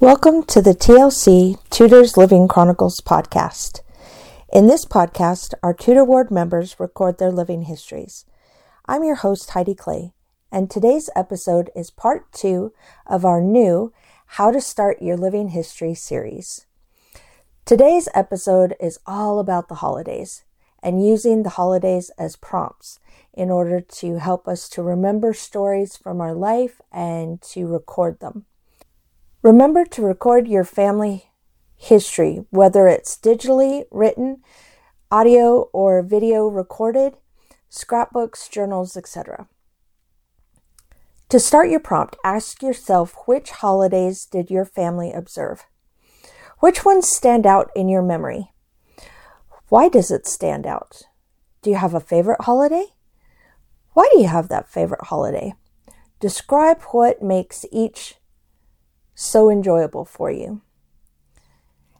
Welcome to the TLC Tutors Living Chronicles podcast. In this podcast, our Tutor Ward members record their living histories. I'm your host, Heidi Clay, and today's episode is part two of our new How to Start Your Living History series. Today's episode is all about the holidays and using the holidays as prompts in order to help us to remember stories from our life and to record them. Remember to record your family history, whether it's digitally written, audio or video recorded, scrapbooks, journals, etc. To start your prompt, ask yourself which holidays did your family observe? Which ones stand out in your memory? Why does it stand out? Do you have a favorite holiday? Why do you have that favorite holiday? Describe what makes each so enjoyable for you.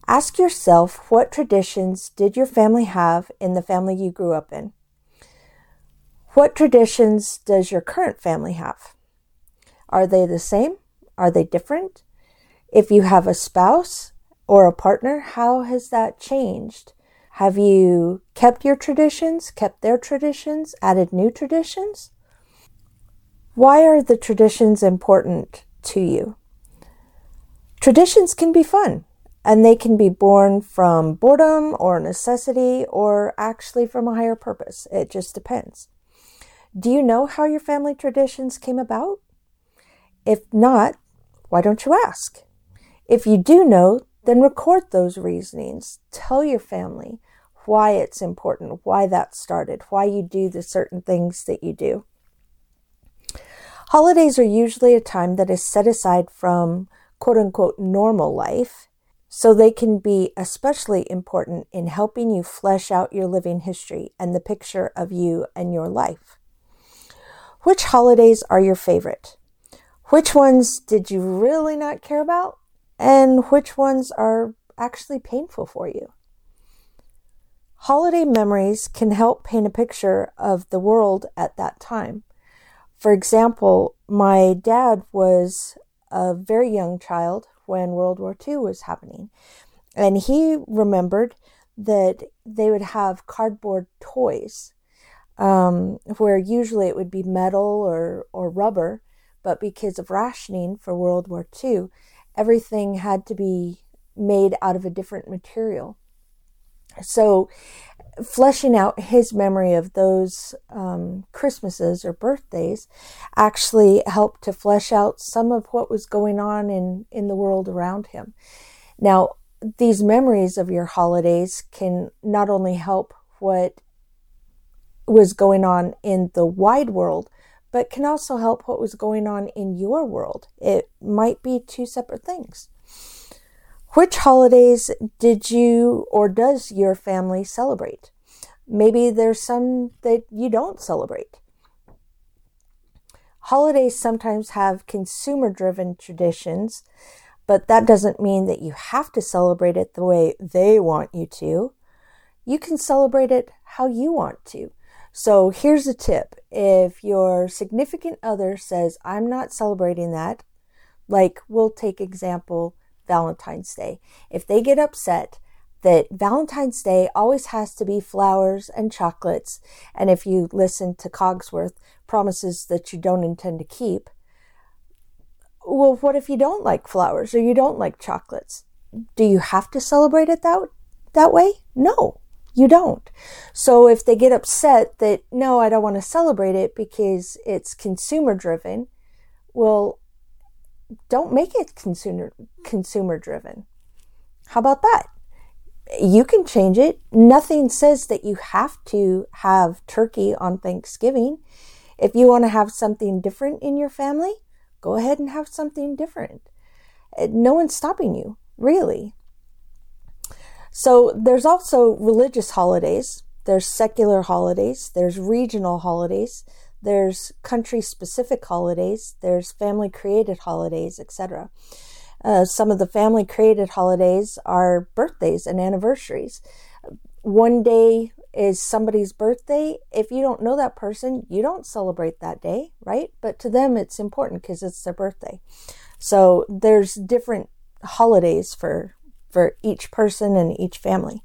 Ask yourself what traditions did your family have in the family you grew up in? What traditions does your current family have? Are they the same? Are they different? If you have a spouse or a partner, how has that changed? Have you kept your traditions, kept their traditions, added new traditions? Why are the traditions important to you? Traditions can be fun and they can be born from boredom or necessity or actually from a higher purpose. It just depends. Do you know how your family traditions came about? If not, why don't you ask? If you do know, then record those reasonings. Tell your family why it's important, why that started, why you do the certain things that you do. Holidays are usually a time that is set aside from quote unquote normal life, so they can be especially important in helping you flesh out your living history and the picture of you and your life. Which holidays are your favorite? Which ones did you really not care about? And which ones are actually painful for you? Holiday memories can help paint a picture of the world at that time. For example, my dad was a very young child when World War II was happening. And he remembered that they would have cardboard toys, um, where usually it would be metal or, or rubber, but because of rationing for World War II, everything had to be made out of a different material. So fleshing out his memory of those um, Christmases or birthdays actually helped to flesh out some of what was going on in, in the world around him. Now, these memories of your holidays can not only help what was going on in the wide world, but can also help what was going on in your world. It might be two separate things. Which holidays did you or does your family celebrate? Maybe there's some that you don't celebrate. Holidays sometimes have consumer driven traditions, but that doesn't mean that you have to celebrate it the way they want you to. You can celebrate it how you want to. So here's a tip. If your significant other says, I'm not celebrating that, like we'll take example Valentine's Day. If they get upset that Valentine's Day always has to be flowers and chocolates, and if you listen to Cogsworth, promises that you don't intend to keep, well, what if you don't like flowers or you don't like chocolates? Do you have to celebrate it that, that way? No, you don't. So if they get upset that, no, I don't want to celebrate it because it's consumer driven, well, don't make it consumer consumer driven. How about that? You can change it. Nothing says that you have to have turkey on Thanksgiving. If you want to have something different in your family, go ahead and have something different. Uh, no one's stopping you, really. So there's also religious holidays, there's secular holidays, there's regional holidays, there's country specific holidays, there's family created holidays, etc. Uh, some of the family created holidays are birthdays and anniversaries. One day is somebody's birthday. If you don't know that person, you don't celebrate that day, right? But to them, it's important because it's their birthday. So there's different holidays for for each person and each family.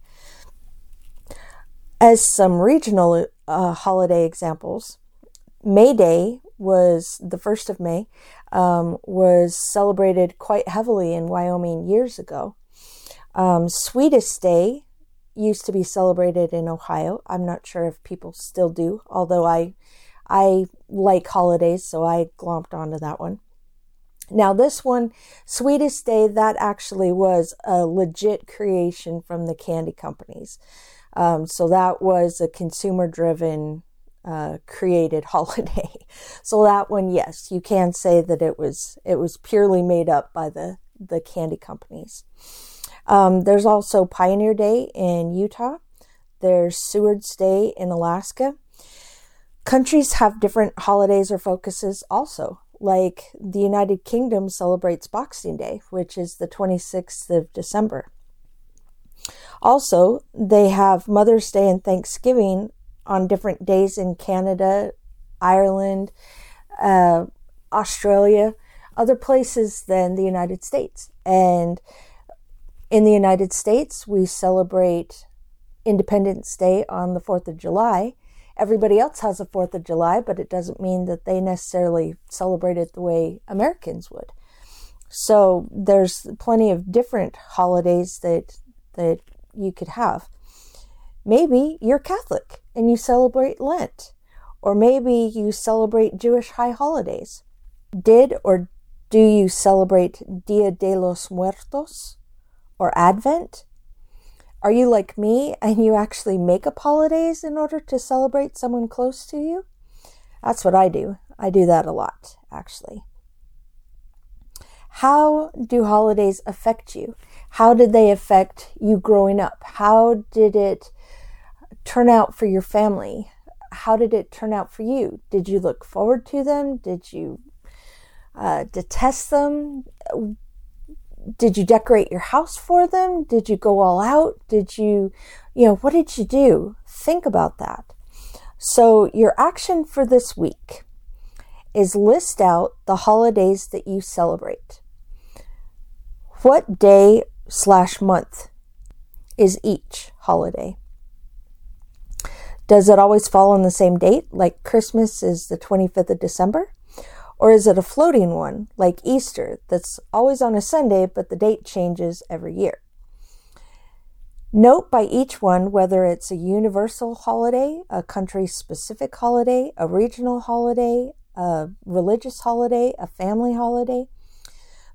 As some regional uh, holiday examples, May Day was the first of May um, was celebrated quite heavily in Wyoming years ago. Um, Sweetest Day used to be celebrated in Ohio. I'm not sure if people still do, although I I like holidays, so I glomped onto that one. Now, this one, Sweetest Day, that actually was a legit creation from the candy companies. Um, so that was a consumer driven uh, created holiday. So that one, yes, you can say that it was it was purely made up by the the candy companies. Um, there's also Pioneer Day in Utah. There's Seward's Day in Alaska. Countries have different holidays or focuses also. Like the United Kingdom celebrates Boxing Day, which is the 26th of December. Also, they have Mother's Day and Thanksgiving on different days in Canada, Ireland, uh, Australia, other places than the United States. And in the United States, we celebrate Independence Day on the 4th of July. Everybody else has a 4th of July, but it doesn't mean that they necessarily celebrate it the way Americans would. So there's plenty of different holidays that that you could have. Maybe you're Catholic and you celebrate Lent, or maybe you celebrate Jewish high holidays. Did or do you celebrate Dia de los Muertos or Advent? Are you like me and you actually make up holidays in order to celebrate someone close to you? That's what I do. I do that a lot, actually. How do holidays affect you? How did they affect you growing up? How did it turn out for your family? How did it turn out for you? Did you look forward to them? Did you uh, detest them? Did you decorate your house for them? Did you go all out? Did you, you know, what did you do? Think about that. So, your action for this week is list out the holidays that you celebrate. What day slash month is each holiday? Does it always fall on the same date, like Christmas is the 25th of December? Or is it a floating one, like Easter, that's always on a Sunday, but the date changes every year? Note by each one whether it's a universal holiday, a country specific holiday, a regional holiday, a religious holiday, a family holiday.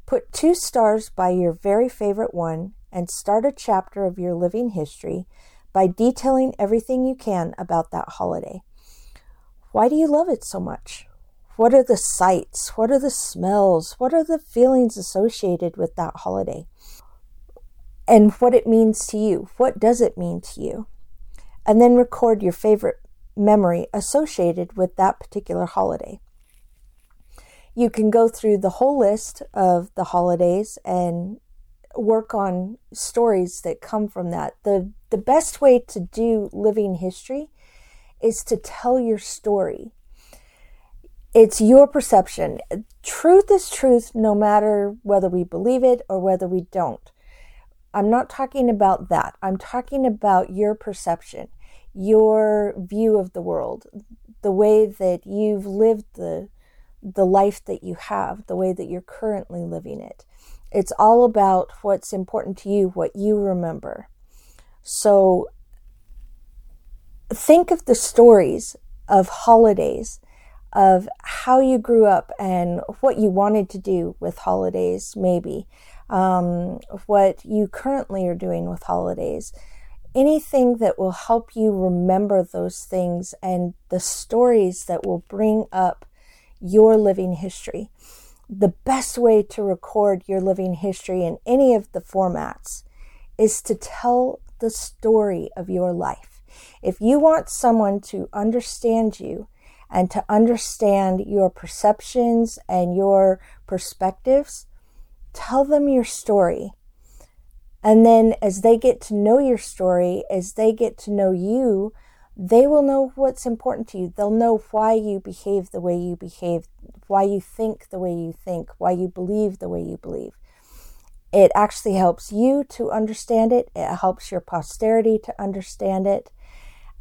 Put two stars by your very favorite one and start a chapter of your living history by detailing everything you can about that holiday. Why do you love it so much? What are the sights? What are the smells? What are the feelings associated with that holiday? And what it means to you. What does it mean to you? And then record your favorite memory associated with that particular holiday. You can go through the whole list of the holidays and work on stories that come from that. The the best way to do living history is to tell your story. It's your perception. Truth is truth no matter whether we believe it or whether we don't. I'm not talking about that. I'm talking about your perception, your view of the world, the way that you've lived the the life that you have, the way that you're currently living it. It's all about what's important to you, what you remember. So think of the stories of holidays, of how you grew up and what you wanted to do with holidays, maybe, um, what you currently are doing with holidays. Anything that will help you remember those things and the stories that will bring up your living history the best way to record your living history in any of the formats is to tell the story of your life. If you want someone to understand you and to understand your perceptions and your perspectives, tell them your story. And then as they get to know your story, as they get to know you, they will know what's important to you. They'll know why you behave the way you behave, why you think the way you think, why you believe the way you believe. It actually helps you to understand it, it helps your posterity to understand it,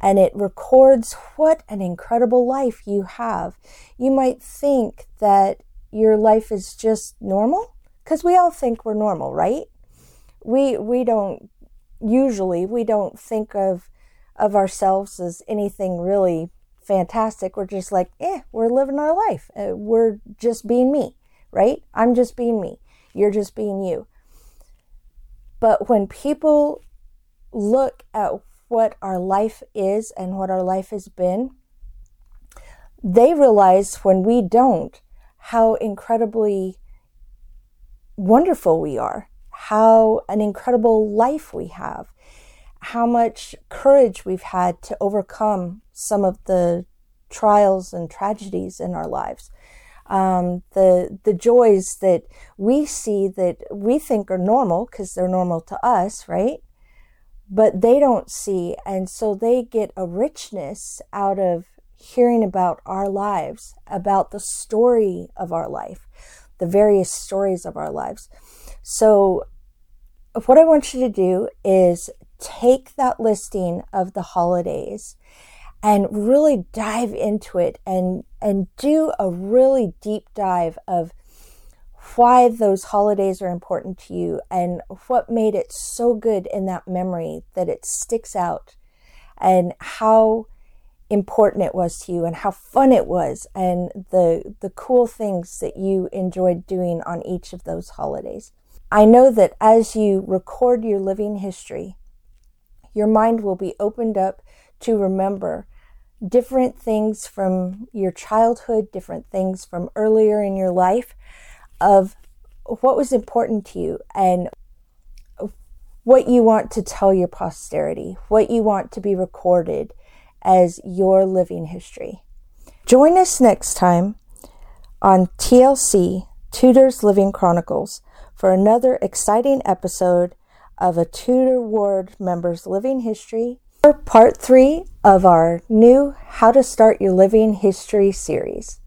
and it records what an incredible life you have. You might think that your life is just normal because we all think we're normal, right? We we don't usually we don't think of of ourselves as anything really fantastic. We're just like, eh, we're living our life. Uh, we're just being me, right? I'm just being me. You're just being you. But when people look at what our life is and what our life has been, they realize when we don't how incredibly wonderful we are, how an incredible life we have, how much courage we've had to overcome some of the trials and tragedies in our lives. Um, the the joys that we see that we think are normal because they're normal to us, right? But they don't see, and so they get a richness out of hearing about our lives, about the story of our life, the various stories of our lives. So, what I want you to do is take that listing of the holidays and really dive into it and and do a really deep dive of why those holidays are important to you and what made it so good in that memory that it sticks out and how important it was to you and how fun it was and the the cool things that you enjoyed doing on each of those holidays. I know that as you record your living history, your mind will be opened up to remember different things from your childhood, different things from earlier in your life of what was important to you and what you want to tell your posterity, what you want to be recorded as your living history. Join us next time on TLC Tudor's Living Chronicles for another exciting episode of a Tudor Ward member's living history, part three of our new How to Start Your Living History series.